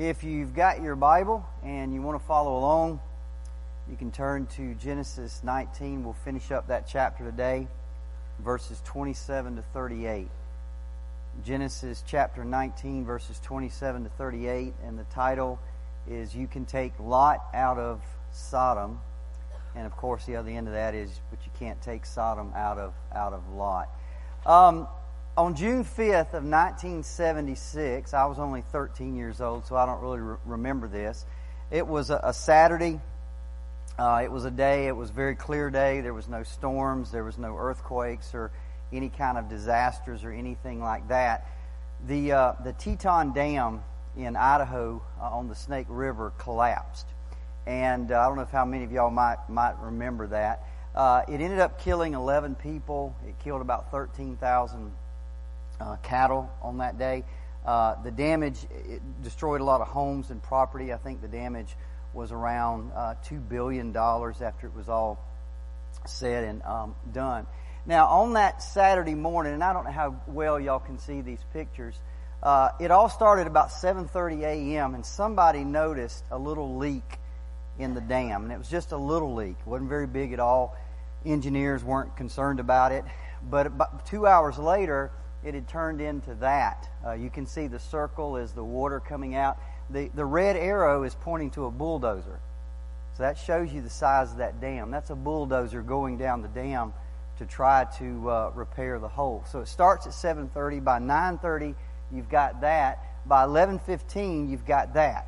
If you've got your Bible and you want to follow along, you can turn to Genesis 19. We'll finish up that chapter today, verses 27 to 38. Genesis chapter 19, verses 27 to 38, and the title is You Can Take Lot Out of Sodom. And of course, the other end of that is, but you can't take Sodom out of, out of Lot. Um, on June 5th of 1976, I was only 13 years old, so I don't really re- remember this. It was a, a Saturday. Uh, it was a day, it was a very clear day. There was no storms, there was no earthquakes or any kind of disasters or anything like that. The, uh, the Teton Dam in Idaho uh, on the Snake River collapsed. And uh, I don't know if how many of y'all might, might remember that. Uh, it ended up killing 11 people. It killed about 13,000 uh, cattle on that day. Uh, the damage destroyed a lot of homes and property. I think the damage was around uh, two billion dollars after it was all said and um, done. Now, on that Saturday morning, and I don't know how well y'all can see these pictures, uh, it all started about 7:30 a.m. and somebody noticed a little leak in the dam, and it was just a little leak. It wasn't very big at all. Engineers weren't concerned about it, but about two hours later it had turned into that. Uh, you can see the circle is the water coming out. The, the red arrow is pointing to a bulldozer. So that shows you the size of that dam. That's a bulldozer going down the dam to try to uh, repair the hole. So it starts at 7:30. By 9:30, you've got that. By 11:15, you've got that.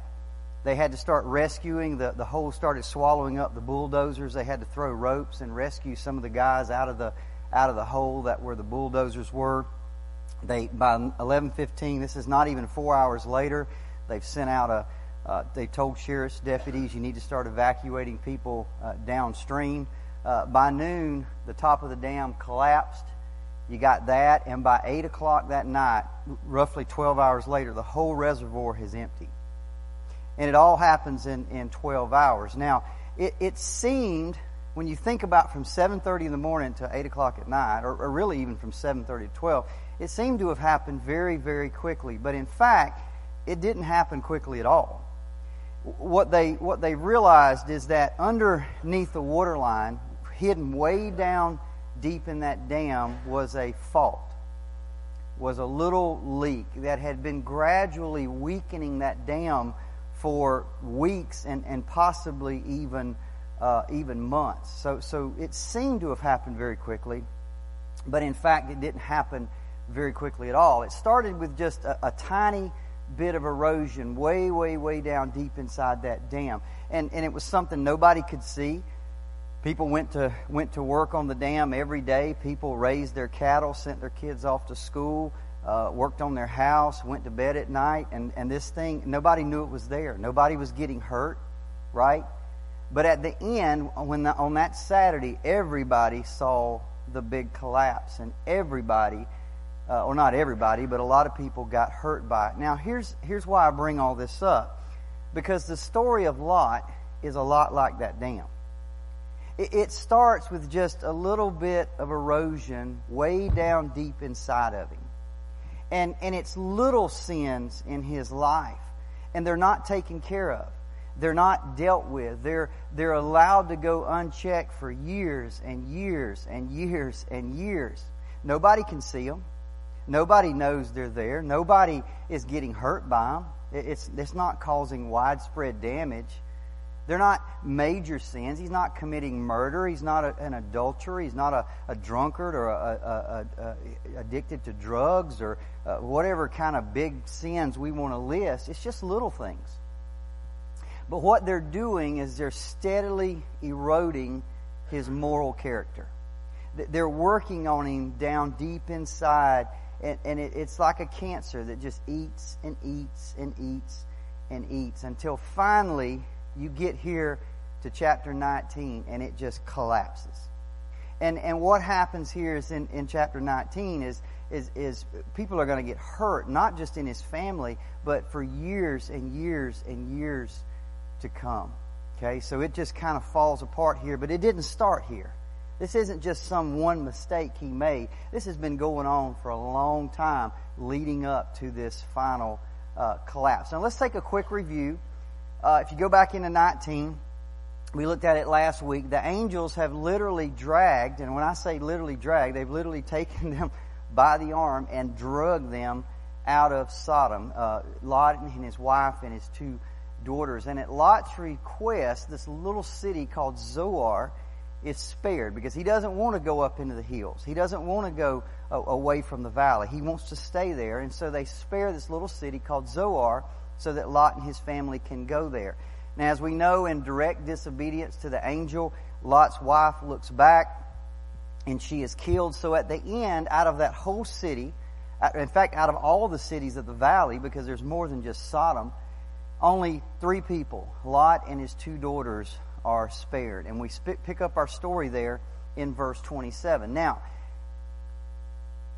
They had to start rescuing. The, the hole started swallowing up the bulldozers. They had to throw ropes and rescue some of the guys out of the out of the hole that where the bulldozers were. They by 11:15. This is not even four hours later. They've sent out a. Uh, they told sheriff's deputies you need to start evacuating people uh, downstream. Uh, by noon, the top of the dam collapsed. You got that, and by eight o'clock that night, roughly 12 hours later, the whole reservoir is empty, and it all happens in in 12 hours. Now, it, it seemed when you think about from 7:30 in the morning to 8 o'clock at night, or, or really even from 7:30 to 12 it seemed to have happened very, very quickly. But in fact, it didn't happen quickly at all. What they, what they realized is that underneath the waterline, hidden way down deep in that dam, was a fault, was a little leak that had been gradually weakening that dam for weeks and, and possibly even, uh, even months. So, so it seemed to have happened very quickly, but in fact, it didn't happen very quickly at all. It started with just a, a tiny bit of erosion way, way, way down deep inside that dam. And, and it was something nobody could see. People went to, went to work on the dam every day. People raised their cattle, sent their kids off to school, uh, worked on their house, went to bed at night. And, and this thing, nobody knew it was there. Nobody was getting hurt, right? But at the end, when the, on that Saturday, everybody saw the big collapse. And everybody uh, or not everybody, but a lot of people got hurt by it. Now, here's, here's why I bring all this up. Because the story of Lot is a lot like that dam. It, it starts with just a little bit of erosion way down deep inside of him. And, and it's little sins in his life. And they're not taken care of. They're not dealt with. They're, they're allowed to go unchecked for years and years and years and years. Nobody can see them. Nobody knows they're there. Nobody is getting hurt by them. It's, it's not causing widespread damage. They're not major sins. He's not committing murder. He's not a, an adulterer. He's not a, a drunkard or a, addicted to drugs or uh, whatever kind of big sins we want to list. It's just little things. But what they're doing is they're steadily eroding his moral character. They're working on him down deep inside and, and it, it's like a cancer that just eats and eats and eats and eats until finally you get here to chapter 19 and it just collapses. And, and what happens here is in, in chapter 19 is, is, is people are going to get hurt, not just in his family, but for years and years and years to come. Okay, so it just kind of falls apart here, but it didn't start here. This isn't just some one mistake he made. This has been going on for a long time leading up to this final uh, collapse. Now let's take a quick review. Uh, if you go back into 19, we looked at it last week. The angels have literally dragged, and when I say literally dragged, they've literally taken them by the arm and drug them out of Sodom. Uh, Lot and his wife and his two daughters. And at Lot's request, this little city called Zoar is spared because he doesn't want to go up into the hills. He doesn't want to go away from the valley. He wants to stay there. And so they spare this little city called Zoar so that Lot and his family can go there. Now, as we know, in direct disobedience to the angel, Lot's wife looks back and she is killed. So at the end, out of that whole city, uh, in fact, out of all the cities of the valley, because there's more than just Sodom, only three people, Lot and his two daughters, are spared. And we pick up our story there in verse 27. Now,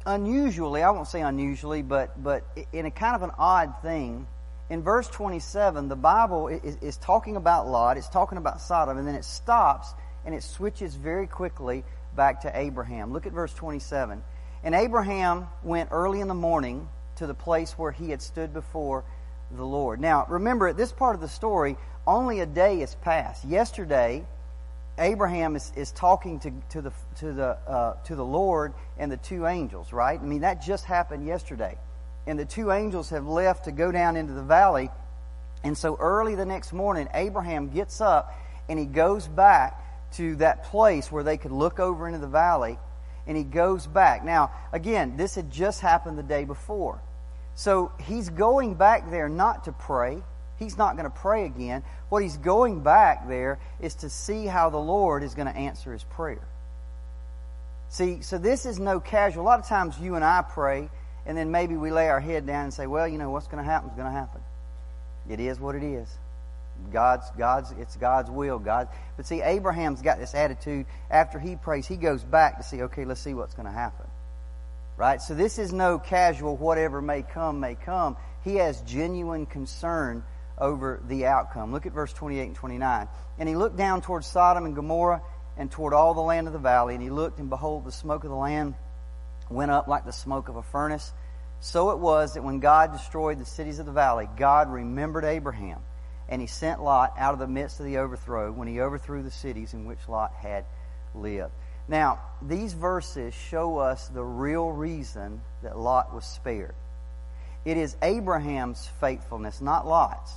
unusually, I won't say unusually, but, but in a kind of an odd thing, in verse 27, the Bible is, is talking about Lot, it's talking about Sodom, and then it stops and it switches very quickly back to Abraham. Look at verse 27. And Abraham went early in the morning to the place where he had stood before the Lord. Now, remember, at this part of the story, only a day has passed. Yesterday, Abraham is, is talking to, to the, to, the, uh, to the Lord and the two angels, right? I mean, that just happened yesterday. And the two angels have left to go down into the valley. And so early the next morning, Abraham gets up and he goes back to that place where they could look over into the valley. And he goes back. Now, again, this had just happened the day before. So he's going back there not to pray. He's not going to pray again. What he's going back there is to see how the Lord is going to answer his prayer. See, so this is no casual. A lot of times you and I pray, and then maybe we lay our head down and say, well, you know, what's going to happen is going to happen. It is what it is. God's, God's, it's God's will. God, but see, Abraham's got this attitude. After he prays, he goes back to see, okay, let's see what's going to happen. Right? So this is no casual whatever may come, may come. He has genuine concern over the outcome. Look at verse 28 and 29. And he looked down toward Sodom and Gomorrah and toward all the land of the valley, and he looked, and behold, the smoke of the land went up like the smoke of a furnace. So it was that when God destroyed the cities of the valley, God remembered Abraham, and he sent Lot out of the midst of the overthrow when he overthrew the cities in which Lot had lived. Now, these verses show us the real reason that Lot was spared. It is Abraham's faithfulness, not Lot's,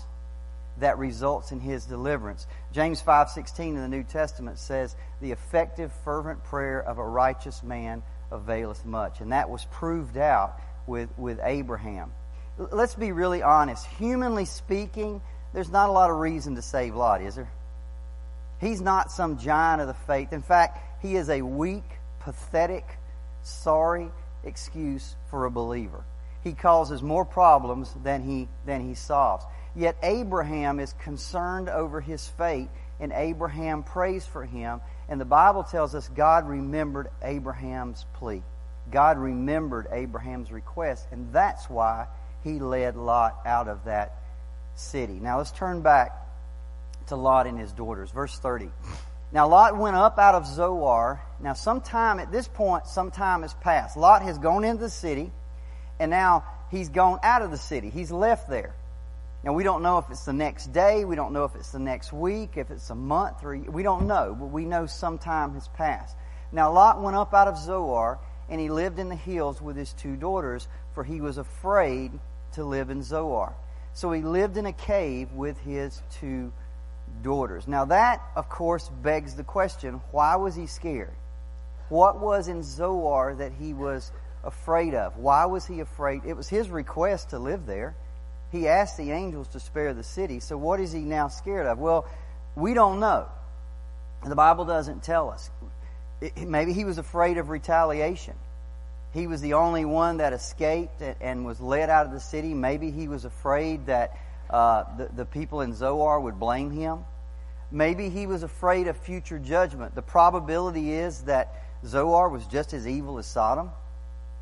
that results in his deliverance. James 5:16 in the New Testament says, "The effective fervent prayer of a righteous man availeth much." And that was proved out with with Abraham. Let's be really honest. Humanly speaking, there's not a lot of reason to save Lot, is there? He's not some giant of the faith. In fact, he is a weak, pathetic, sorry excuse for a believer. He causes more problems than he, than he solves. Yet Abraham is concerned over his fate, and Abraham prays for him. And the Bible tells us God remembered Abraham's plea. God remembered Abraham's request, and that's why he led Lot out of that city. Now let's turn back to Lot and his daughters. Verse 30. Now Lot went up out of Zoar. Now sometime at this point, some time has passed. Lot has gone into the city, and now he's gone out of the city. He's left there. Now, we don't know if it's the next day, we don't know if it's the next week, if it's a month, or we don't know, but we know some time has passed. Now, Lot went up out of Zoar, and he lived in the hills with his two daughters, for he was afraid to live in Zoar. So he lived in a cave with his two daughters. Now, that, of course, begs the question why was he scared? What was in Zoar that he was afraid of? Why was he afraid? It was his request to live there. He asked the angels to spare the city. So what is he now scared of? Well, we don't know. The Bible doesn't tell us. maybe he was afraid of retaliation. He was the only one that escaped and was led out of the city. Maybe he was afraid that uh, the, the people in Zoar would blame him. Maybe he was afraid of future judgment. The probability is that Zoar was just as evil as Sodom.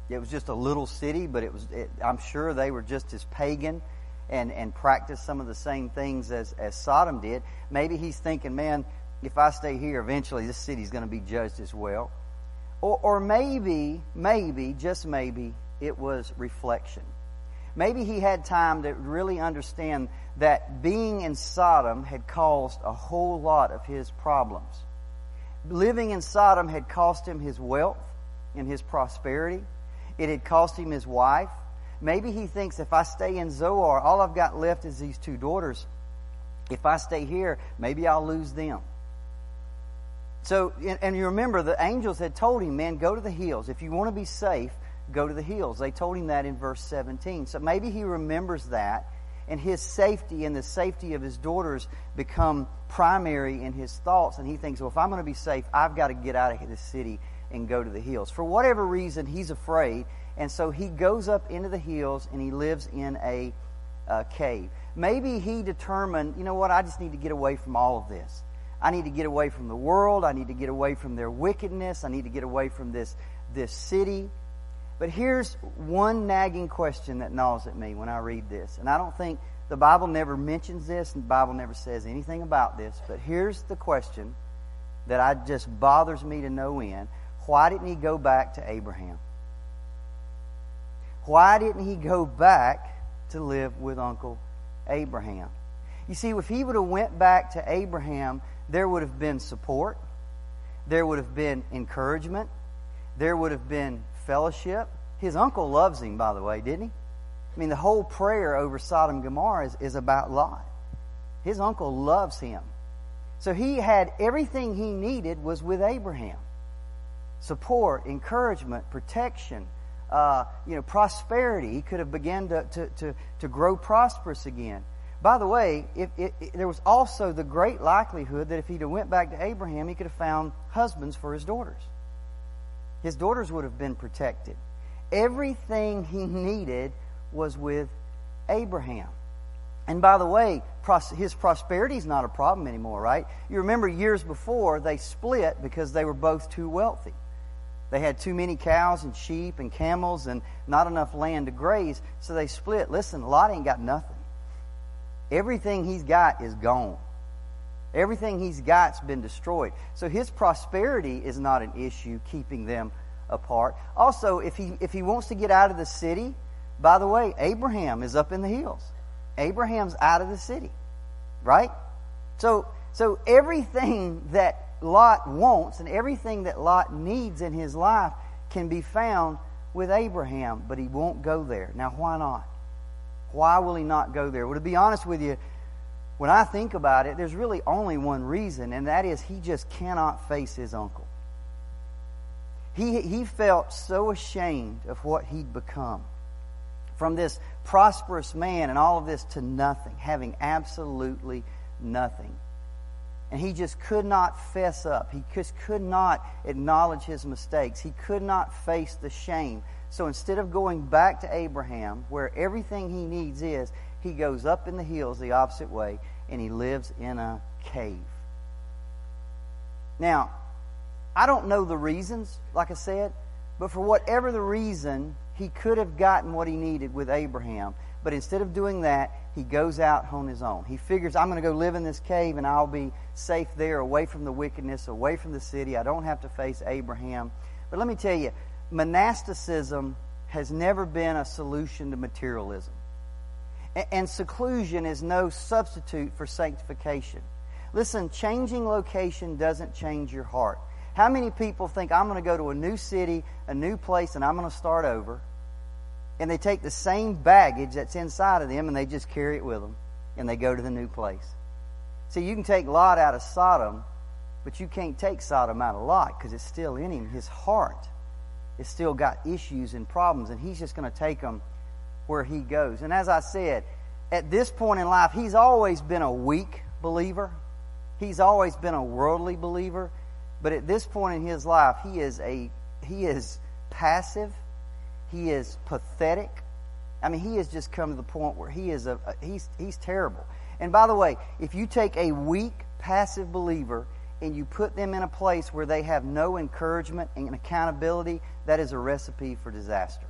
It was just a little city, but it was. It, I'm sure they were just as pagan and, and practice some of the same things as, as Sodom did. Maybe he's thinking, man, if I stay here, eventually this city's going to be judged as well. Or, or maybe, maybe, just maybe, it was reflection. Maybe he had time to really understand that being in Sodom had caused a whole lot of his problems. Living in Sodom had cost him his wealth and his prosperity. It had cost him his wife. Maybe he thinks if I stay in Zoar, all I've got left is these two daughters. If I stay here, maybe I'll lose them. So, and you remember the angels had told him, man, go to the hills. If you want to be safe, go to the hills. They told him that in verse 17. So maybe he remembers that, and his safety and the safety of his daughters become primary in his thoughts. And he thinks, well, if I'm going to be safe, I've got to get out of this city and go to the hills. For whatever reason, he's afraid, and so he goes up into the hills and he lives in a uh, cave. Maybe he determined, you know what, I just need to get away from all of this. I need to get away from the world. I need to get away from their wickedness. I need to get away from this, this city. But here's one nagging question that gnaws at me when I read this. And I don't think the Bible never mentions this and the Bible never says anything about this. But here's the question that I just bothers me to no end. Why didn't he go back to Abraham? Why didn't he go back to live with Uncle Abraham? You see, if he would have went back to Abraham, there would have been support. There would have been encouragement. There would have been fellowship. His uncle loves him, by the way, didn't he? I mean, the whole prayer over Sodom and Gomorrah is, is about Lot. His uncle loves him. So he had everything he needed was with Abraham. Support, encouragement, protection, uh, you know, prosperity. He could have begun to, to, to, to grow prosperous again. By the way, if, there was also the great likelihood that if he'd have went back to Abraham, he could have found husbands for his daughters. His daughters would have been protected. Everything he needed was with Abraham. And by the way, his prosperity is not a problem anymore, right? You remember years before they split because they were both too wealthy. They had too many cows and sheep and camels and not enough land to graze, so they split. Listen, Lot ain't got nothing. Everything he's got is gone. Everything he's got's been destroyed. So his prosperity is not an issue keeping them apart. Also, if he if he wants to get out of the city, by the way, Abraham is up in the hills. Abraham's out of the city. Right? So so everything that Lot wants and everything that Lot needs in his life can be found with Abraham, but he won't go there. Now why not? Why will he not go there? Well, to be honest with you, when I think about it, there's really only one reason, and that is he just cannot face his uncle. He, he felt so ashamed of what he'd become. From this prosperous man and all of this to nothing, having absolutely nothing. And he just could not fess up. He just could not acknowledge his mistakes. He could not face the shame so instead of going back to Abraham, where everything he needs is, he goes up in the hills the opposite way and he lives in a cave. Now, I don't know the reasons, like I said, but for whatever the reason, he could have gotten what he needed with Abraham. But instead of doing that, he goes out on his own. He figures, I'm going to go live in this cave and I'll be safe there, away from the wickedness, away from the city. I don't have to face Abraham. But let me tell you, monasticism has never been a solution to materialism. And seclusion is no substitute for sanctification. Listen, changing location doesn't change your heart. How many people think I'm going to go to a new city, a new place, and I'm going to start over? And they take the same baggage that's inside of them and they just carry it with them and they go to the new place. See, you can take Lot out of Sodom, but you can't take Sodom out of Lot because it's still in him, his heart is still got issues and problems, and he's just going to take them where he goes. And as I said, at this point in life, he's always been a weak believer. He's always been a worldly believer. But at this point in his life, he is a he is passive. He is pathetic. I mean, he has just come to the point where he is a, he's he's terrible. And by the way, if you take a weak, passive believer and you put them in a place where they have no encouragement and accountability, that is a recipe for disaster.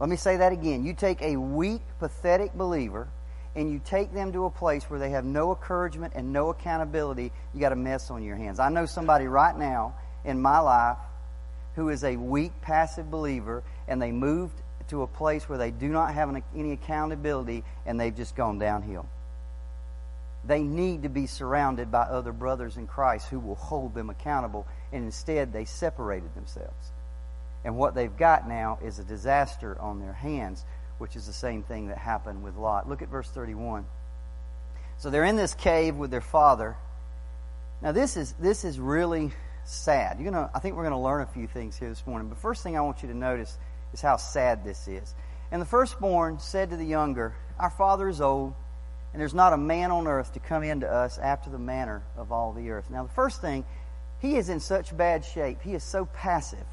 Let me say that again. You take a weak, pathetic believer and you take them to a place where they have no encouragement and no accountability, you got a mess on your hands. I know somebody right now in my life who is a weak, passive believer and they moved to a place where they do not have any accountability and they've just gone downhill. They need to be surrounded by other brothers in Christ who will hold them accountable, and instead they separated themselves. And what they've got now is a disaster on their hands, which is the same thing that happened with Lot. Look at verse 31. So they're in this cave with their father. Now this is this is really sad. You're gonna I think we're gonna learn a few things here this morning. But first thing I want you to notice is how sad this is. And the firstborn said to the younger, Our father is old, and there's not a man on earth to come in to us after the manner of all the earth. Now the first thing, he is in such bad shape. He is so passive.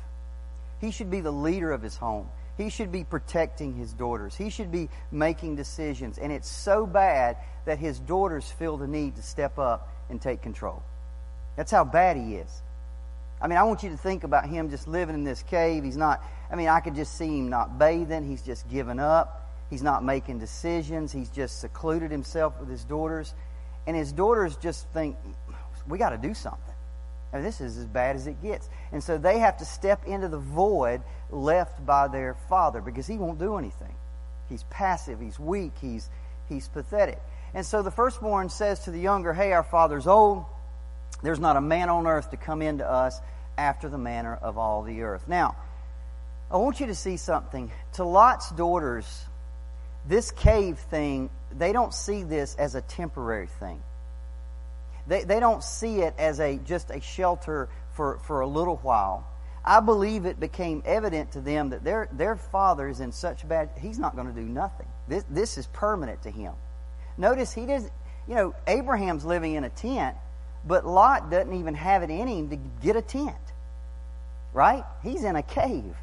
He should be the leader of his home. He should be protecting his daughters. He should be making decisions. And it's so bad that his daughters feel the need to step up and take control. That's how bad he is. I mean, I want you to think about him just living in this cave. He's not, I mean, I could just see him not bathing. He's just given up. He's not making decisions. He's just secluded himself with his daughters. And his daughters just think, we got to do something. I mean, this is as bad as it gets. And so they have to step into the void left by their father because he won't do anything. He's passive, he's weak, he's, he's pathetic. And so the firstborn says to the younger, Hey, our father's old. There's not a man on earth to come into us after the manner of all the earth. Now, I want you to see something. To Lot's daughters, this cave thing, they don't see this as a temporary thing. They, they don't see it as a just a shelter for, for a little while. I believe it became evident to them that their, their father is in such bad, he's not going to do nothing. This, this is permanent to him. Notice he doesn't, you know, Abraham's living in a tent, but Lot doesn't even have it in him to get a tent. Right? He's in a cave.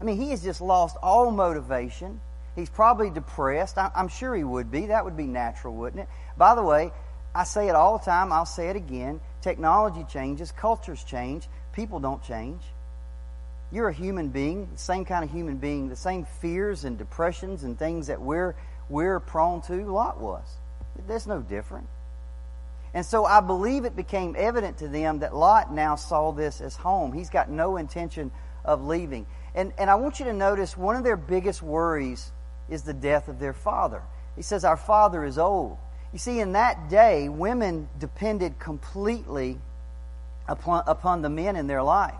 I mean, he has just lost all motivation. He's probably depressed. I'm sure he would be. That would be natural, wouldn't it? By the way, I say it all the time, I'll say it again. Technology changes, cultures change, people don't change. You're a human being, the same kind of human being, the same fears and depressions and things that we're we're prone to, Lot was. There's no different. And so I believe it became evident to them that Lot now saw this as home. He's got no intention of leaving. And, and I want you to notice one of their biggest worries is the death of their father. He says, Our father is old. You see, in that day, women depended completely upon, upon the men in their life.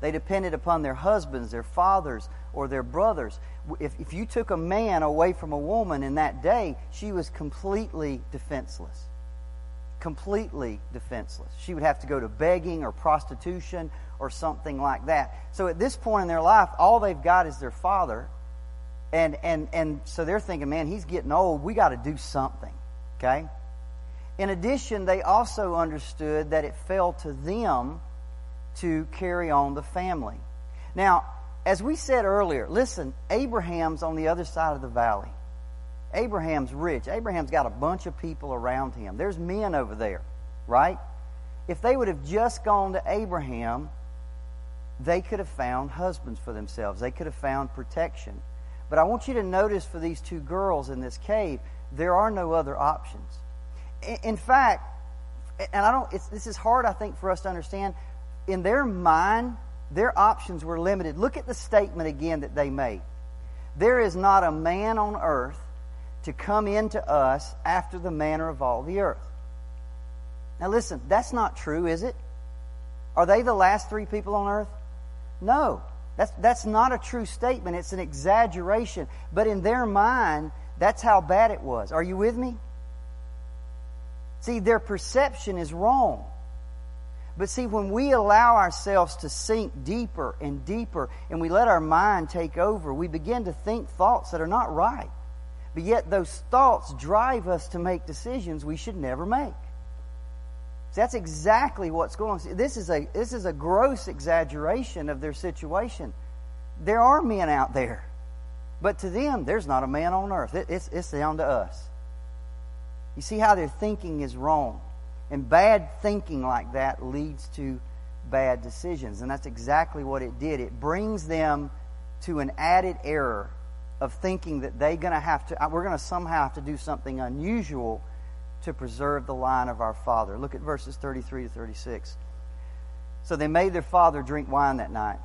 They depended upon their husbands, their fathers, or their brothers. If, if you took a man away from a woman in that day, she was completely defenseless. Completely defenseless. She would have to go to begging or prostitution or something like that. So at this point in their life, all they've got is their father. And, and, and so they're thinking, man, he's getting old. We got to do something. Okay? In addition, they also understood that it fell to them to carry on the family. Now, as we said earlier, listen, Abraham's on the other side of the valley. Abraham's rich. Abraham's got a bunch of people around him. There's men over there, right? If they would have just gone to Abraham, they could have found husbands for themselves. They could have found protection. But I want you to notice for these two girls in this cave, there are no other options. In fact, and I don't, this is hard, I think, for us to understand. In their mind, their options were limited. Look at the statement again that they made. There is not a man on earth to come into us after the manner of all the earth. Now listen, that's not true, is it? Are they the last three people on earth? No. That's, that's not a true statement. It's an exaggeration. But in their mind, that's how bad it was. Are you with me? See, their perception is wrong. But see, when we allow ourselves to sink deeper and deeper and we let our mind take over, we begin to think thoughts that are not right. But yet those thoughts drive us to make decisions we should never make. That's exactly what's going on. This is a this is a gross exaggeration of their situation. There are men out there but to them, there's not a man on earth. It, it's, it's down to us. You see how their thinking is wrong. And bad thinking like that leads to bad decisions. And that's exactly what it did. It brings them to an added error of thinking that they're going to have to, we're going to somehow have to do something unusual to preserve the line of our father. Look at verses 33 to 36. So they made their father drink wine that night.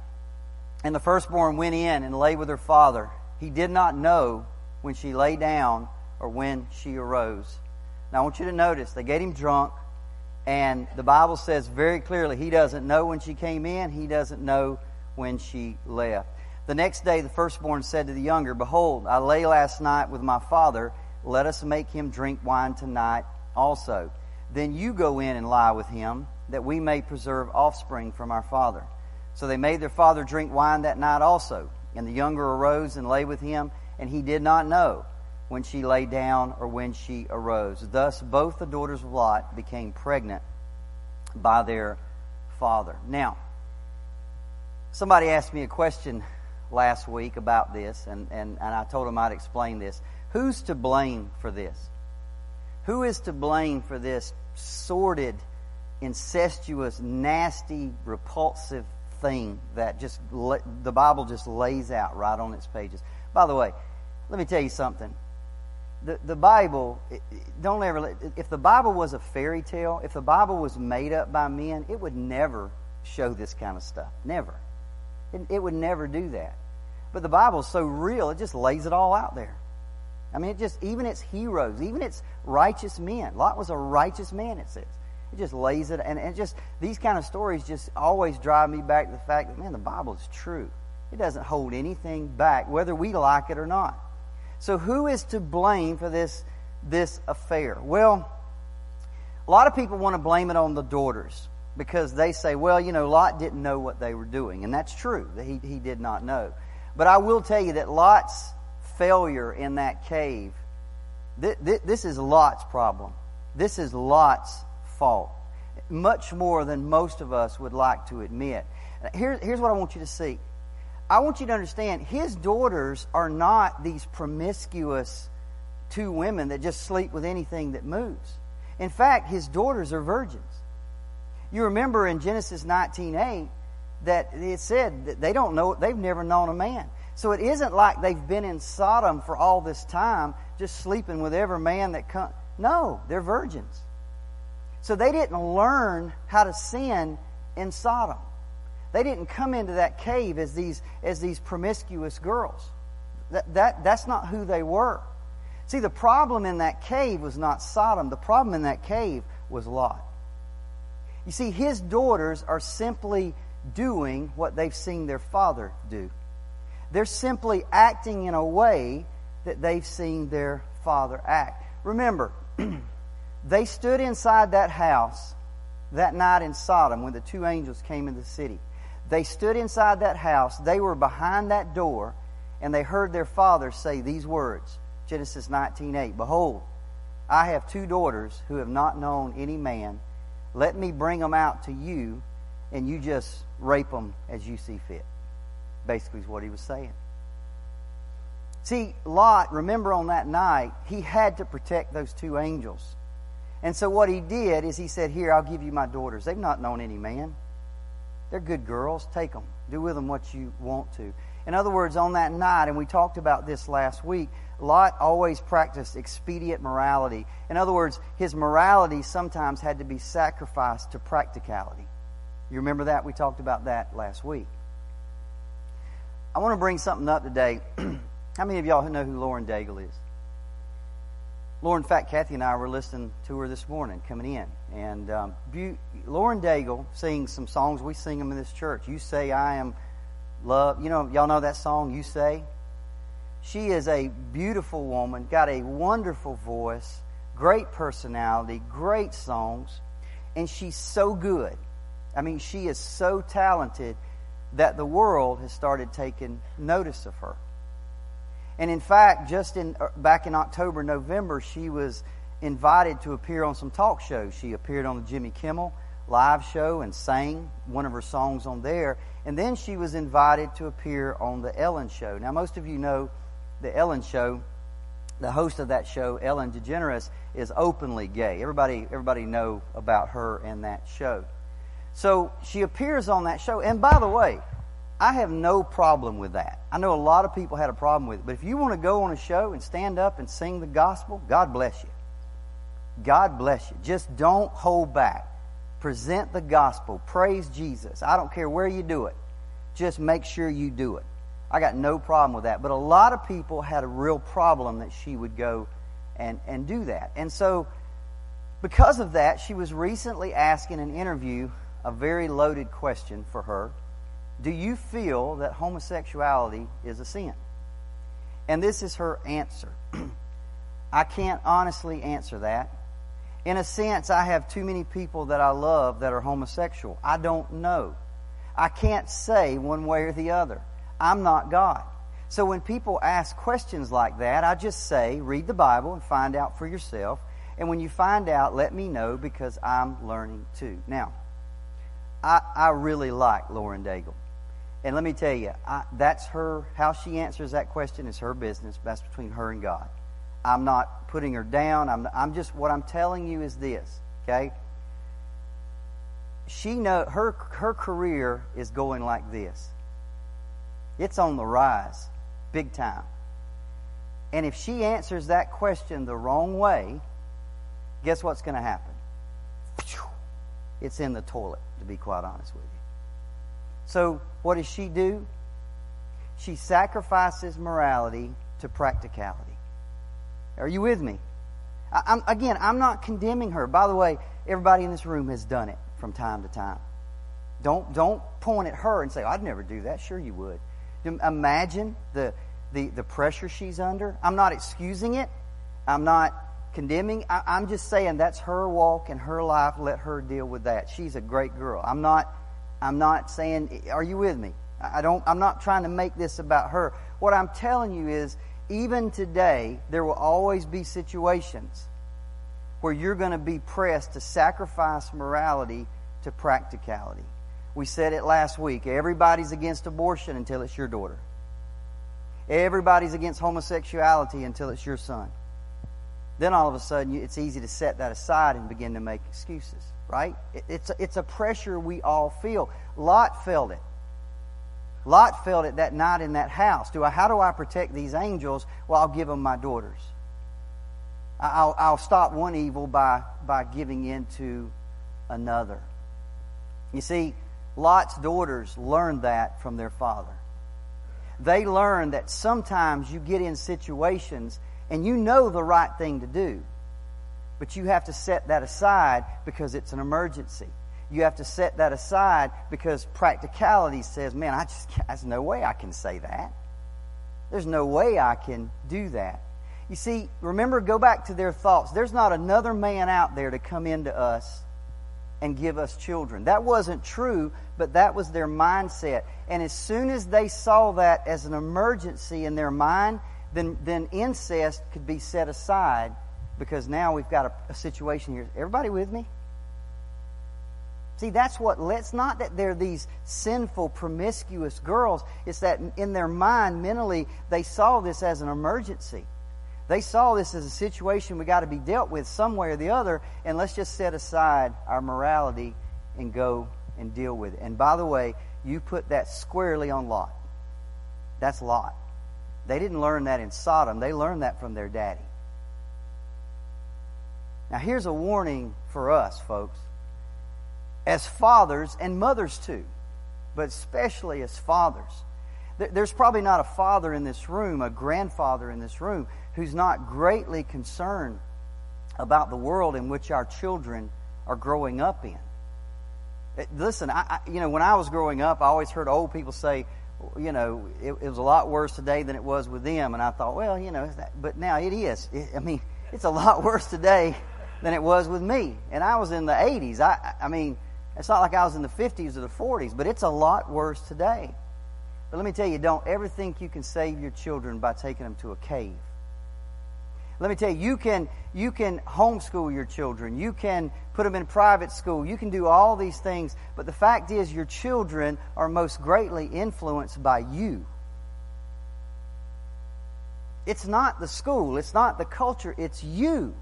And the firstborn went in and lay with her father he did not know when she lay down or when she arose. Now, I want you to notice they get him drunk, and the Bible says very clearly he doesn't know when she came in, he doesn't know when she left. The next day, the firstborn said to the younger, Behold, I lay last night with my father. Let us make him drink wine tonight also. Then you go in and lie with him, that we may preserve offspring from our father. So they made their father drink wine that night also. And the younger arose and lay with him, and he did not know when she lay down or when she arose. Thus, both the daughters of Lot became pregnant by their father. Now, somebody asked me a question last week about this, and, and, and I told him I'd explain this. Who's to blame for this? Who is to blame for this sordid, incestuous, nasty, repulsive thing that just the Bible just lays out right on its pages? By the way, let me tell you something. The, the Bible, don't ever, if the Bible was a fairy tale, if the Bible was made up by men, it would never show this kind of stuff. Never. It, it would never do that. But the Bible's so real, it just lays it all out there. I mean, it just, even its heroes, even its righteous men. Lot was a righteous man, it says. It just lays it, and, and just, these kind of stories just always drive me back to the fact that, man, the Bible is true. It doesn't hold anything back, whether we like it or not. So who is to blame for this, this affair? Well, a lot of people want to blame it on the daughters because they say, well, you know, Lot didn't know what they were doing. And that's true. He, he did not know. But I will tell you that Lot's failure in that cave, th- th- this is Lot's problem. This is Lot's fault. Much more than most of us would like to admit. Here, here's what I want you to see. I want you to understand his daughters are not these promiscuous two women that just sleep with anything that moves. In fact, his daughters are virgins. You remember in Genesis 19:8 that it said that they don't know, they've never known a man. So it isn't like they've been in Sodom for all this time, just sleeping with every man that comes. No, they're virgins. So they didn't learn how to sin in Sodom. They didn't come into that cave as these, as these promiscuous girls. That, that, that's not who they were. See, the problem in that cave was not Sodom. The problem in that cave was Lot. You see, his daughters are simply doing what they've seen their father do. They're simply acting in a way that they've seen their father act. Remember, they stood inside that house that night in Sodom when the two angels came in the city. They stood inside that house, they were behind that door, and they heard their father say these words Genesis 19:8 Behold, I have two daughters who have not known any man. Let me bring them out to you and you just rape them as you see fit. Basically, is what he was saying. See, Lot, remember on that night, he had to protect those two angels. And so what he did is he said, Here, I'll give you my daughters. They've not known any man. They're good girls. Take them. Do with them what you want to. In other words, on that night, and we talked about this last week, Lot always practiced expedient morality. In other words, his morality sometimes had to be sacrificed to practicality. You remember that? We talked about that last week. I want to bring something up today. How many of y'all know who Lauren Daigle is? Lauren, in fact, Kathy and I were listening to her this morning coming in. And um, Be- Lauren Daigle sings some songs. We sing them in this church. You Say I Am Love. You know, y'all know that song, You Say? She is a beautiful woman, got a wonderful voice, great personality, great songs, and she's so good. I mean, she is so talented that the world has started taking notice of her. And in fact, just in uh, back in October, November, she was invited to appear on some talk shows. She appeared on the Jimmy Kimmel live show and sang one of her songs on there. And then she was invited to appear on the Ellen show. Now, most of you know the Ellen show. The host of that show, Ellen DeGeneres, is openly gay. Everybody, everybody know about her and that show. So she appears on that show. And by the way, I have no problem with that. I know a lot of people had a problem with it. But if you want to go on a show and stand up and sing the gospel, God bless you. God bless you. Just don't hold back. Present the gospel. Praise Jesus. I don't care where you do it. Just make sure you do it. I got no problem with that. But a lot of people had a real problem that she would go and, and do that. And so, because of that, she was recently asked in an interview a very loaded question for her Do you feel that homosexuality is a sin? And this is her answer. I can't honestly answer that. In a sense, I have too many people that I love that are homosexual. I don't know. I can't say one way or the other. I'm not God. So when people ask questions like that, I just say, read the Bible and find out for yourself. And when you find out, let me know because I'm learning too. Now, I, I really like Lauren Daigle. And let me tell you, I, that's her, how she answers that question is her business. That's between her and God. I'm not putting her down. I'm, I'm just, what I'm telling you is this, okay? She know her, her career is going like this. It's on the rise, big time. And if she answers that question the wrong way, guess what's going to happen? It's in the toilet, to be quite honest with you. So, what does she do? She sacrifices morality to practicality. Are you with me? I, I'm, again, I'm not condemning her. By the way, everybody in this room has done it from time to time. Don't, don't point at her and say, I'd never do that. Sure, you would. Imagine the, the, the pressure she's under. I'm not excusing it. I'm not condemning. I, I'm just saying that's her walk and her life. Let her deal with that. She's a great girl. I'm not, I'm not saying, are you with me? I don't, I'm not trying to make this about her. What I'm telling you is, even today, there will always be situations where you're going to be pressed to sacrifice morality to practicality. We said it last week. Everybody's against abortion until it's your daughter. Everybody's against homosexuality until it's your son. Then all of a sudden, it's easy to set that aside and begin to make excuses, right? It's a, it's a pressure we all feel. Lot felt it. Lot felt it that night in that house. Do I, how do I protect these angels? Well, I'll give them my daughters. I'll, I'll stop one evil by, by giving in to another. You see, Lot's daughters learned that from their father. They learned that sometimes you get in situations and you know the right thing to do, but you have to set that aside because it's an emergency. You have to set that aside because practicality says, man, I just there's no way I can say that. There's no way I can do that. You see, remember, go back to their thoughts. There's not another man out there to come into us and give us children. That wasn't true, but that was their mindset. And as soon as they saw that as an emergency in their mind, then, then incest could be set aside because now we've got a, a situation here. Everybody with me? See, that's what, let's not that they're these sinful, promiscuous girls. It's that in their mind, mentally, they saw this as an emergency. They saw this as a situation we got to be dealt with some way or the other, and let's just set aside our morality and go and deal with it. And by the way, you put that squarely on Lot. That's Lot. They didn't learn that in Sodom, they learned that from their daddy. Now, here's a warning for us, folks. As fathers and mothers too, but especially as fathers. There's probably not a father in this room, a grandfather in this room, who's not greatly concerned about the world in which our children are growing up in. Eh, listen, I, you know, when I was growing up, I always heard old people say, you know, it, it, was a lot worse today than it was with them. And I thought, well, you know, but now it is. It, I mean, it's a lot worse today than it was with me. And I was in the 80s. I, I mean, it's not like I was in the 50s or the 40s, but it's a lot worse today. But let me tell you, don't ever think you can save your children by taking them to a cave. Let me tell you, you can, you can homeschool your children. You can put them in private school. You can do all these things. But the fact is, your children are most greatly influenced by you. It's not the school, it's not the culture, it's you.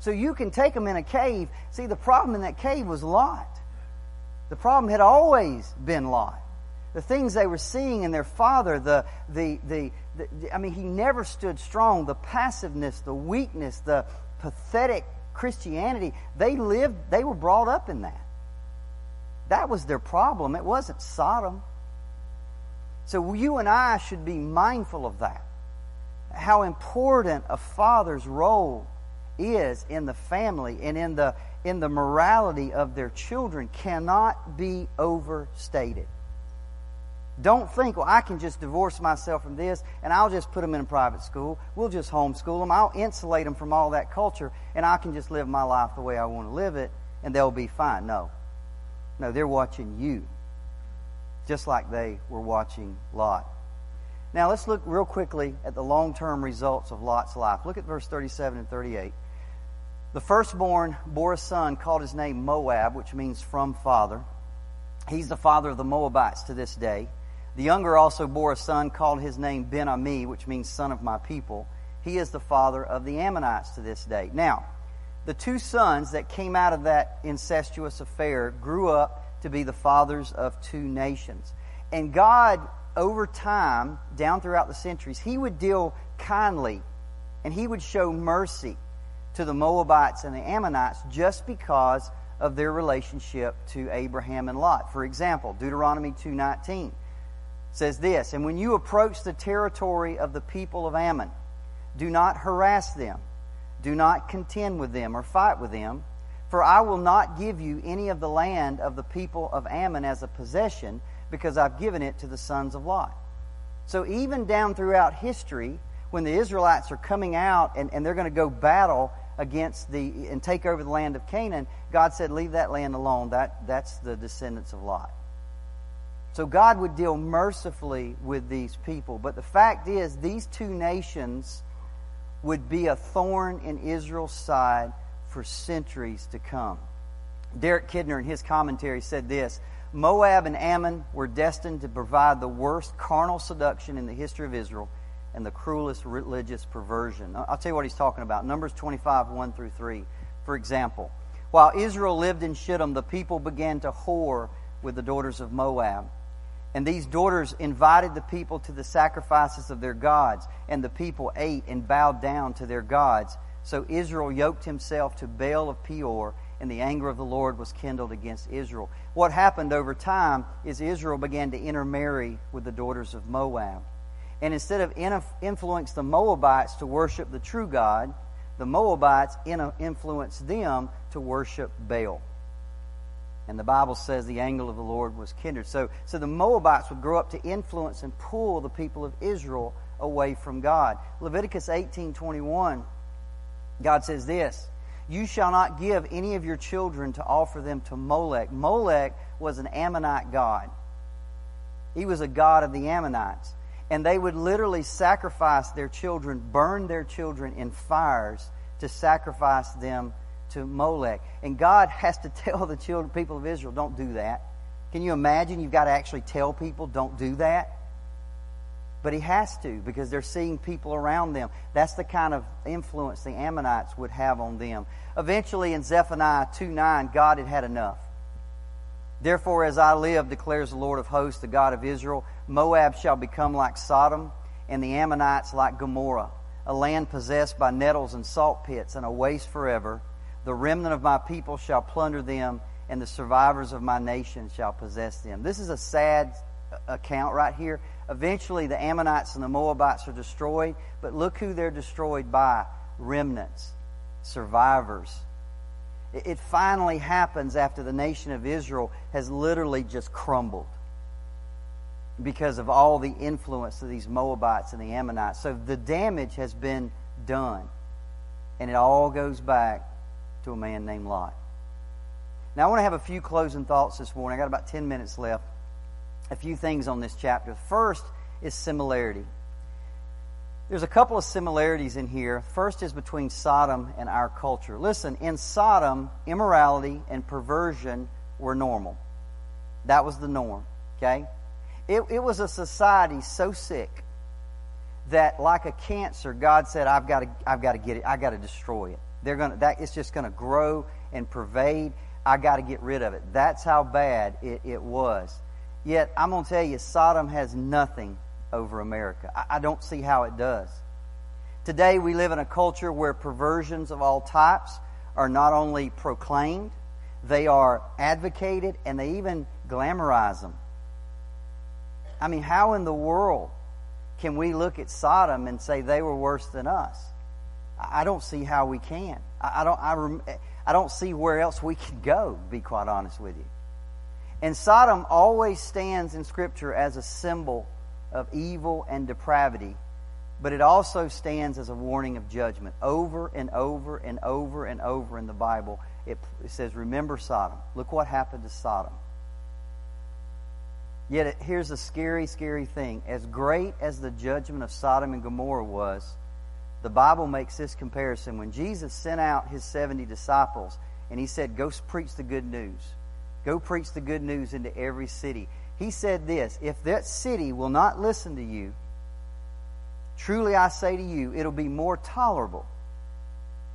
So you can take them in a cave. See, the problem in that cave was Lot. The problem had always been Lot the things they were seeing in their father, the, the, the, the, I mean, he never stood strong. The passiveness, the weakness, the pathetic Christianity, they lived, they were brought up in that. That was their problem. It wasn't Sodom. So you and I should be mindful of that. How important a father's role is in the family and in the in the morality of their children cannot be overstated. Don't think, well, I can just divorce myself from this and I'll just put them in a private school. We'll just homeschool them. I'll insulate them from all that culture and I can just live my life the way I want to live it and they'll be fine. No. No, they're watching you just like they were watching Lot. Now let's look real quickly at the long term results of Lot's life. Look at verse 37 and 38. The firstborn bore a son, called his name Moab, which means from father. He's the father of the Moabites to this day. The younger also bore a son, called his name Ben Ami, which means son of my people. He is the father of the Ammonites to this day. Now, the two sons that came out of that incestuous affair grew up to be the fathers of two nations. And God, over time, down throughout the centuries, He would deal kindly and He would show mercy to the Moabites and the Ammonites just because of their relationship to Abraham and Lot. For example, Deuteronomy 2:19 says this, "And when you approach the territory of the people of Ammon, do not harass them, do not contend with them or fight with them, for I will not give you any of the land of the people of Ammon as a possession, because I've given it to the sons of Lot." So even down throughout history, when the Israelites are coming out and, and they're going to go battle against the and take over the land of Canaan, God said, "Leave that land alone. That that's the descendants of Lot." So God would deal mercifully with these people, but the fact is, these two nations would be a thorn in Israel's side for centuries to come. Derek Kidner, in his commentary, said this. Moab and Ammon were destined to provide the worst carnal seduction in the history of Israel and the cruelest religious perversion. I'll tell you what he's talking about. Numbers 25, 1 through 3. For example, while Israel lived in Shittim, the people began to whore with the daughters of Moab. And these daughters invited the people to the sacrifices of their gods, and the people ate and bowed down to their gods. So Israel yoked himself to Baal of Peor, and the anger of the Lord was kindled against Israel. What happened over time is Israel began to intermarry with the daughters of Moab. And instead of influence the Moabites to worship the true God, the Moabites influenced them to worship Baal. And the Bible says the anger of the Lord was kindled. So, so the Moabites would grow up to influence and pull the people of Israel away from God. Leviticus 18:21 God says this, "You shall not give any of your children to offer them to Molech." Molech was an Ammonite god. He was a god of the Ammonites and they would literally sacrifice their children, burn their children in fires to sacrifice them to Molech. And God has to tell the children, people of Israel, don't do that. Can you imagine you've got to actually tell people, don't do that? But he has to because they're seeing people around them. That's the kind of influence the Ammonites would have on them. Eventually, in Zephaniah 2 9, God had had enough. Therefore, as I live, declares the Lord of hosts, the God of Israel, Moab shall become like Sodom, and the Ammonites like Gomorrah, a land possessed by nettles and salt pits, and a waste forever. The remnant of my people shall plunder them, and the survivors of my nation shall possess them. This is a sad account right here. Eventually, the Ammonites and the Moabites are destroyed, but look who they're destroyed by remnants, survivors it finally happens after the nation of Israel has literally just crumbled because of all the influence of these Moabites and the Ammonites. So the damage has been done. And it all goes back to a man named Lot. Now, I want to have a few closing thoughts this morning. I got about 10 minutes left. A few things on this chapter. First is similarity. There's a couple of similarities in here. First is between Sodom and our culture. Listen, in Sodom, immorality and perversion were normal. That was the norm, okay? It, it was a society so sick that, like a cancer, God said, I've got to, I've got to get it, I've got to destroy it. They're gonna, that, it's just going to grow and pervade. I got to get rid of it. That's how bad it, it was. Yet, I'm going to tell you, Sodom has nothing over America. I, I don't see how it does. Today, we live in a culture where perversions of all types are not only proclaimed, they are advocated, and they even glamorize them. I mean, how in the world can we look at Sodom and say they were worse than us? I don't see how we can. I don't, I, I don't see where else we can go, to be quite honest with you. And Sodom always stands in Scripture as a symbol of evil and depravity, but it also stands as a warning of judgment. Over and over and over and over in the Bible, it, it says, Remember Sodom. Look what happened to Sodom. Yet it, here's a scary, scary thing. As great as the judgment of Sodom and Gomorrah was, the Bible makes this comparison. When Jesus sent out his 70 disciples and he said, Go preach the good news, go preach the good news into every city. He said this If that city will not listen to you, truly I say to you, it'll be more tolerable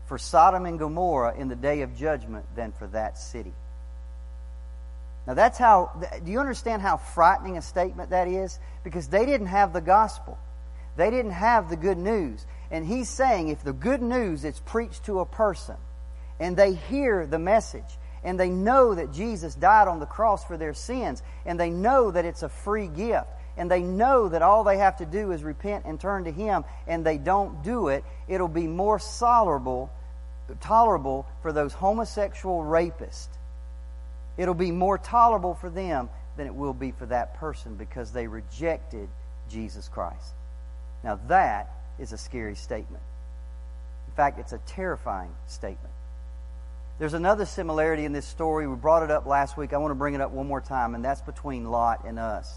for Sodom and Gomorrah in the day of judgment than for that city. Now, that's how, do you understand how frightening a statement that is? Because they didn't have the gospel, they didn't have the good news. And he's saying if the good news is preached to a person and they hear the message and they know that Jesus died on the cross for their sins and they know that it's a free gift and they know that all they have to do is repent and turn to Him and they don't do it, it'll be more tolerable, tolerable for those homosexual rapists It'll be more tolerable for them than it will be for that person because they rejected Jesus Christ. Now, that is a scary statement. In fact, it's a terrifying statement. There's another similarity in this story. We brought it up last week. I want to bring it up one more time, and that's between Lot and us.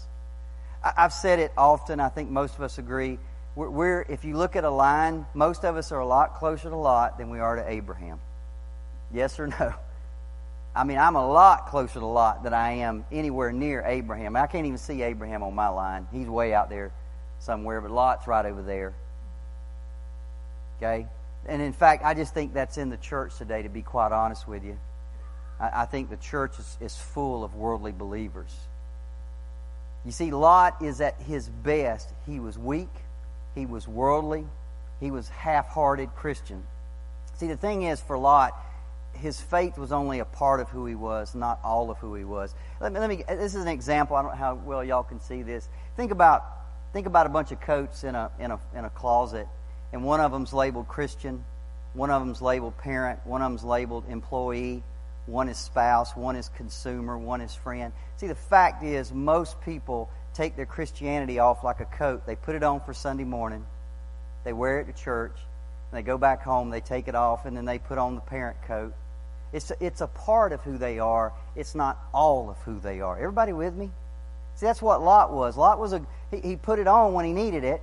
I've said it often. I think most of us agree. We're, if you look at a line, most of us are a lot closer to Lot than we are to Abraham. Yes or no? I mean, I'm a lot closer to Lot than I am anywhere near Abraham. I can't even see Abraham on my line. He's way out there somewhere, but Lot's right over there. Okay? And in fact, I just think that's in the church today, to be quite honest with you. I, I think the church is, is full of worldly believers. You see, Lot is at his best. He was weak, he was worldly, he was half hearted Christian. See, the thing is, for Lot, his faith was only a part of who he was, not all of who he was. Let me, let me this is an example. I don't know how well y'all can see this. Think about think about a bunch of coats in a in a in a closet, and one of them's labeled Christian, one of them's labeled parent, one of them's labeled employee, one is spouse, one is consumer, one is friend. See, the fact is, most people take their Christianity off like a coat. They put it on for Sunday morning, they wear it to church, and they go back home. They take it off, and then they put on the parent coat it's a, it's a part of who they are. It's not all of who they are. Everybody with me? See, that's what Lot was. Lot was a he, he put it on when he needed it,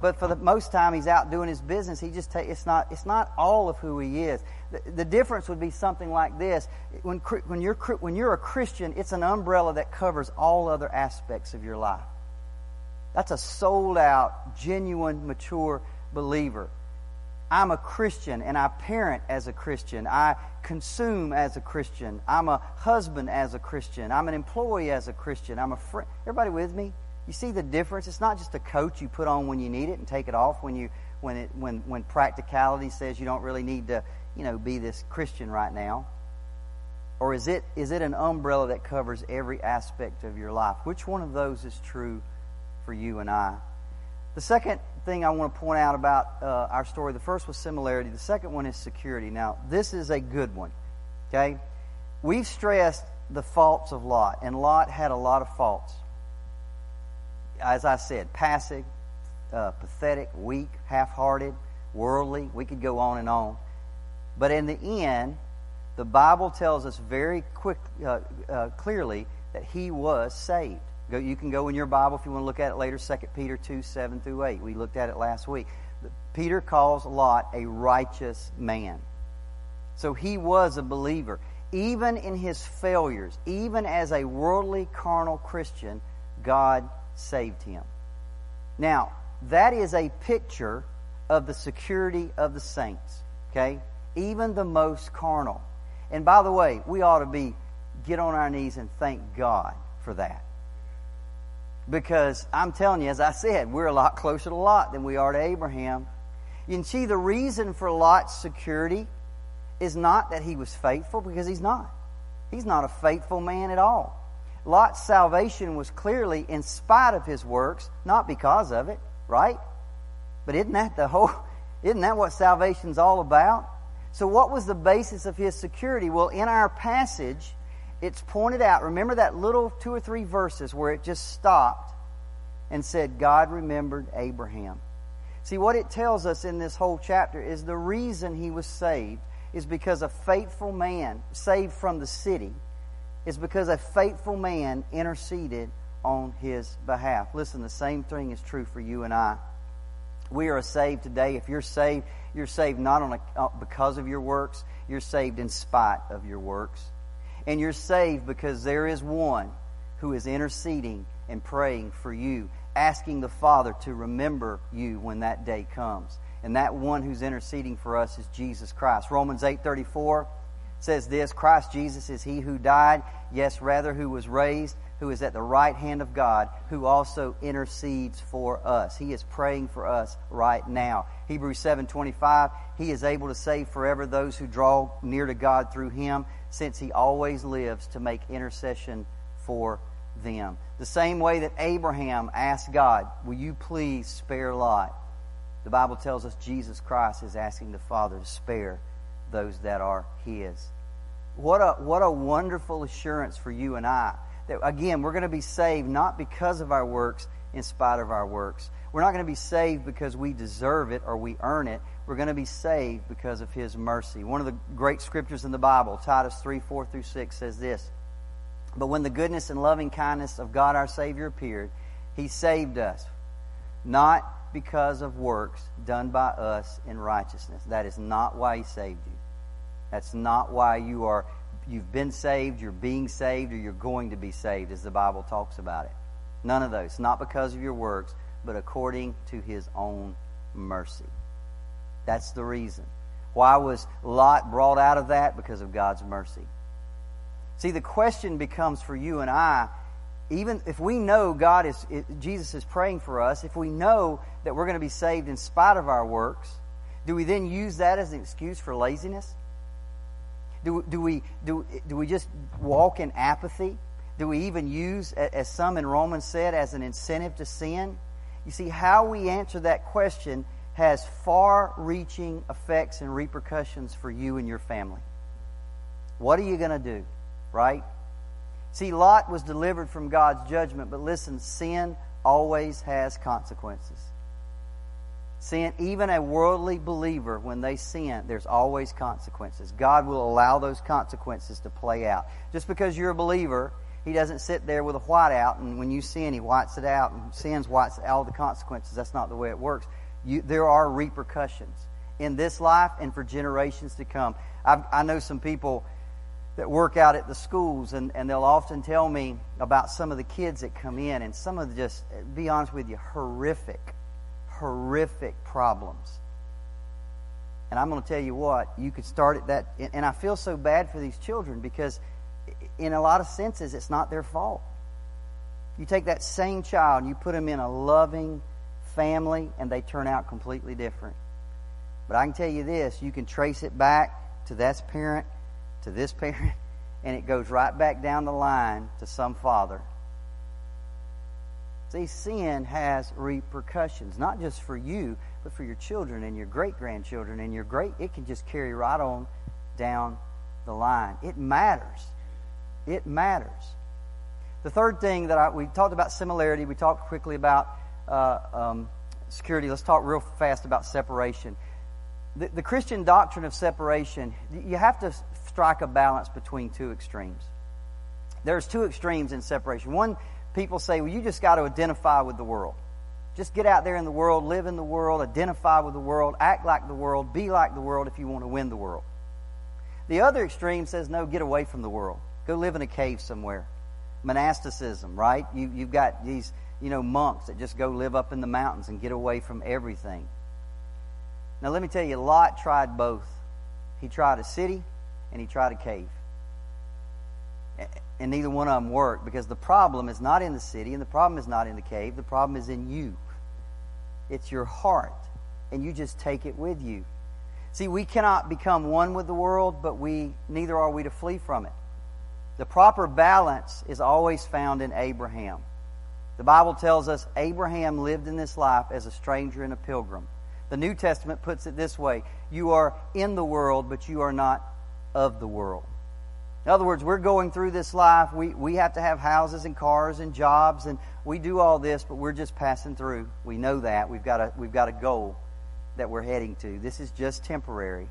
but for the most time he's out doing his business. He just take, it's not it's not all of who he is. The, the difference would be something like this: when when you're when you're a Christian, it's an umbrella that covers all other aspects of your life. That's a sold out, genuine, mature believer. I'm a Christian and I parent as a Christian. I consume as a Christian. I'm a husband as a Christian. I'm an employee as a Christian. I'm a friend. Everybody with me? You see the difference? It's not just a coat you put on when you need it and take it off when you when it when when practicality says you don't really need to, you know, be this Christian right now. Or is it is it an umbrella that covers every aspect of your life? Which one of those is true for you and I? The second thing I want to point out about uh, our story the first was similarity, the second one is security. Now, this is a good one. Okay? We've stressed the faults of Lot, and Lot had a lot of faults. As I said, passive, uh, pathetic, weak, half hearted, worldly. We could go on and on. But in the end, the Bible tells us very quick, uh, uh clearly that he was saved. Go, you can go in your Bible if you want to look at it later, 2 Peter 2 7 through 8. We looked at it last week. Peter calls Lot a righteous man. So he was a believer. Even in his failures, even as a worldly, carnal Christian, God saved him. Now, that is a picture of the security of the saints. Okay? Even the most carnal. And by the way, we ought to be get on our knees and thank God for that. Because I'm telling you, as I said, we're a lot closer to Lot than we are to Abraham. You can see the reason for Lot's security is not that he was faithful, because he's not. He's not a faithful man at all. Lot's salvation was clearly in spite of his works, not because of it, right? But isn't that the whole, isn't that what salvation's all about? So what was the basis of his security? Well, in our passage, it's pointed out. Remember that little two or three verses where it just stopped and said, God remembered Abraham. See, what it tells us in this whole chapter is the reason he was saved is because a faithful man, saved from the city, is because a faithful man interceded on his behalf. Listen, the same thing is true for you and I. We are saved today. If you're saved, you're saved not on uh, because of your works, you're saved in spite of your works. And you're saved because there is one who is interceding and praying for you asking the Father to remember you when that day comes. And that one who's interceding for us is Jesus Christ. Romans 8:34 says this, Christ Jesus is he who died, yes, rather who was raised, who is at the right hand of God, who also intercedes for us. He is praying for us right now. Hebrews 7:25, he is able to save forever those who draw near to God through him, since he always lives to make intercession for them. The same way that Abraham asked God, Will you please spare Lot? The Bible tells us Jesus Christ is asking the Father to spare those that are His. What a, what a wonderful assurance for you and I. That again, we're going to be saved not because of our works, in spite of our works. We're not going to be saved because we deserve it or we earn it. We're going to be saved because of His mercy. One of the great scriptures in the Bible, Titus 3 4 through 6, says this but when the goodness and loving kindness of God our Savior appeared, He saved us, not because of works done by us in righteousness. That is not why He saved you. That's not why you are you've been saved, you're being saved, or you're going to be saved, as the Bible talks about it. None of those. Not because of your works, but according to His own mercy. That's the reason. Why was Lot brought out of that? Because of God's mercy. See, the question becomes for you and I, even if we know God is, Jesus is praying for us, if we know that we're going to be saved in spite of our works, do we then use that as an excuse for laziness? Do, do, we, do, do we just walk in apathy? Do we even use, as some in Romans said, as an incentive to sin? You see, how we answer that question has far reaching effects and repercussions for you and your family. What are you going to do? right? See, Lot was delivered from God's judgment, but listen, sin always has consequences. Sin, even a worldly believer, when they sin, there's always consequences. God will allow those consequences to play out. Just because you're a believer, He doesn't sit there with a whiteout, and when you sin, He whites it out, and sins whites all the consequences. That's not the way it works. You, there are repercussions in this life and for generations to come. I've, I know some people that work out at the schools, and, and they'll often tell me about some of the kids that come in, and some of the just, be honest with you, horrific, horrific problems. And I'm going to tell you what, you could start at that, and I feel so bad for these children because, in a lot of senses, it's not their fault. You take that same child and you put them in a loving family, and they turn out completely different. But I can tell you this you can trace it back to that parent to this parent, and it goes right back down the line to some father. See, sin has repercussions, not just for you, but for your children and your great grandchildren and your great. It can just carry right on down the line. It matters. It matters. The third thing that I, we talked about similarity, we talked quickly about uh, um, security. Let's talk real fast about separation. The, the Christian doctrine of separation, you have to strike a balance between two extremes. There's two extremes in separation. One, people say, well, you just got to identify with the world. Just get out there in the world, live in the world, identify with the world, act like the world, be like the world if you want to win the world. The other extreme says, no, get away from the world. Go live in a cave somewhere. Monasticism, right? You, you've got these, you know, monks that just go live up in the mountains and get away from everything. Now, let me tell you, Lot tried both. He tried a city and he tried a cave. And neither one of them worked because the problem is not in the city and the problem is not in the cave. The problem is in you. It's your heart. And you just take it with you. See, we cannot become one with the world, but we neither are we to flee from it. The proper balance is always found in Abraham. The Bible tells us Abraham lived in this life as a stranger and a pilgrim. The New Testament puts it this way You are in the world, but you are not of the world. In other words, we're going through this life. We, we have to have houses and cars and jobs, and we do all this, but we're just passing through. We know that. We've got a, we've got a goal that we're heading to. This is just temporary.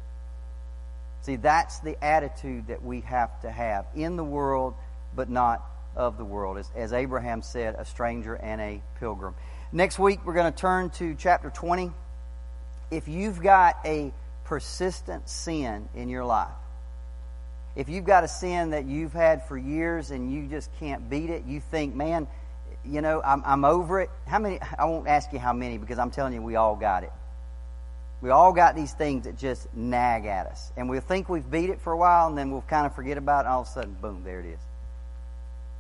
See, that's the attitude that we have to have in the world, but not of the world. As, as Abraham said, a stranger and a pilgrim. Next week, we're going to turn to chapter 20. If you've got a persistent sin in your life, if you've got a sin that you've had for years and you just can't beat it, you think, man, you know, I'm, I'm over it. How many? I won't ask you how many because I'm telling you, we all got it. We all got these things that just nag at us. And we'll think we've beat it for a while and then we'll kind of forget about it, and all of a sudden, boom, there it is.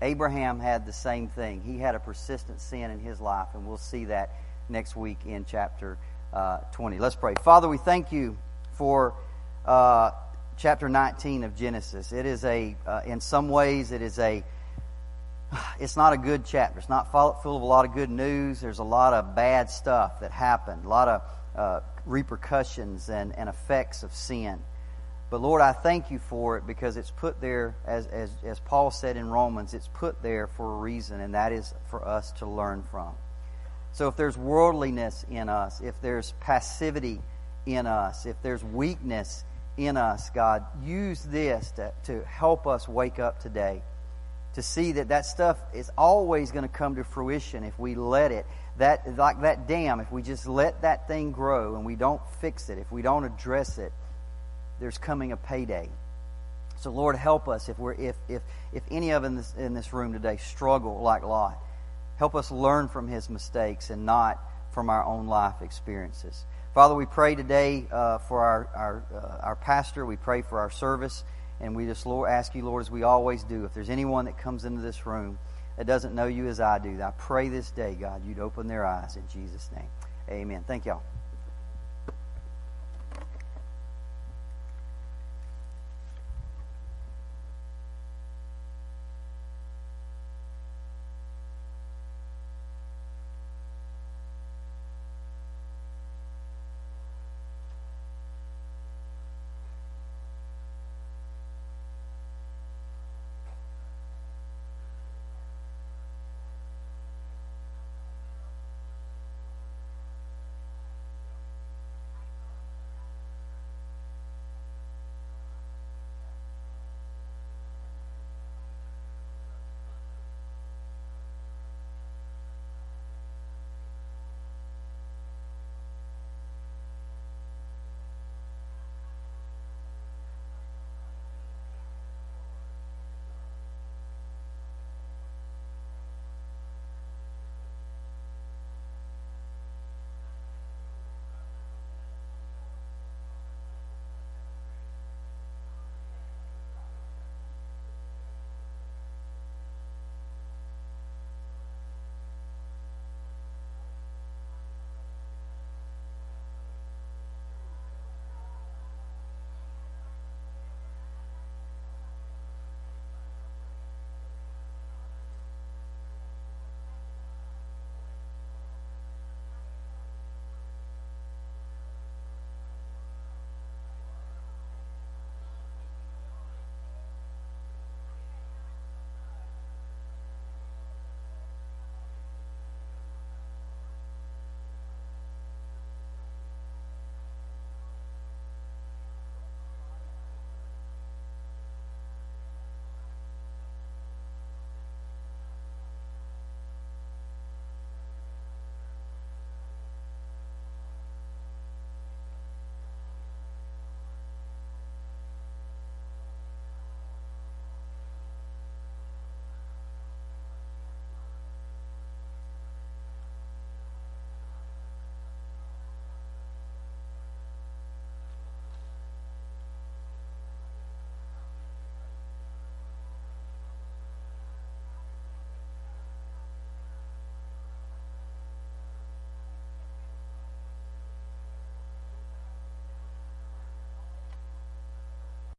Abraham had the same thing. He had a persistent sin in his life, and we'll see that next week in chapter uh, 20. Let's pray. Father, we thank you for uh, chapter 19 of Genesis. It is a, uh, in some ways, it is a, it's not a good chapter. It's not full of a lot of good news. There's a lot of bad stuff that happened, a lot of uh, repercussions and, and effects of sin. But Lord, I thank you for it because it's put there, as, as, as Paul said in Romans, it's put there for a reason, and that is for us to learn from. So if there's worldliness in us, if there's passivity in us, if there's weakness in us, God. Use this to, to help us wake up today. To see that that stuff is always going to come to fruition if we let it. That, like that dam, if we just let that thing grow and we don't fix it, if we don't address it, there's coming a payday. So Lord, help us if we're if if if any of in this in this room today struggle like Lot. Help us learn from his mistakes and not from our own life experiences. Father, we pray today uh, for our our, uh, our pastor. We pray for our service, and we just Lord ask you, Lord, as we always do, if there's anyone that comes into this room that doesn't know you as I do, I pray this day, God, you'd open their eyes in Jesus' name. Amen. Thank y'all.